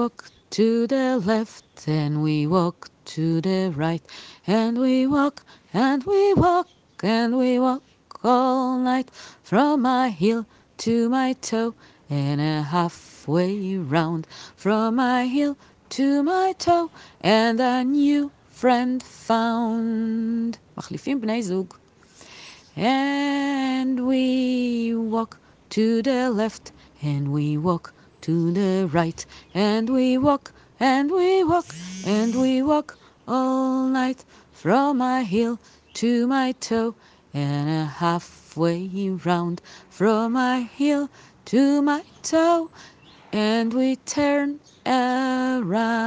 walk to the left and we walk to the right and we walk and we walk and we walk all night from my heel to my toe and a halfway round from my heel to my toe and a new friend found. מחליפים בני זוג. And we walk to the left and we walk to the right. And we walk and we walk and we walk all night from my heel to my toe. And a halfway round from my heel to my toe. And we turn around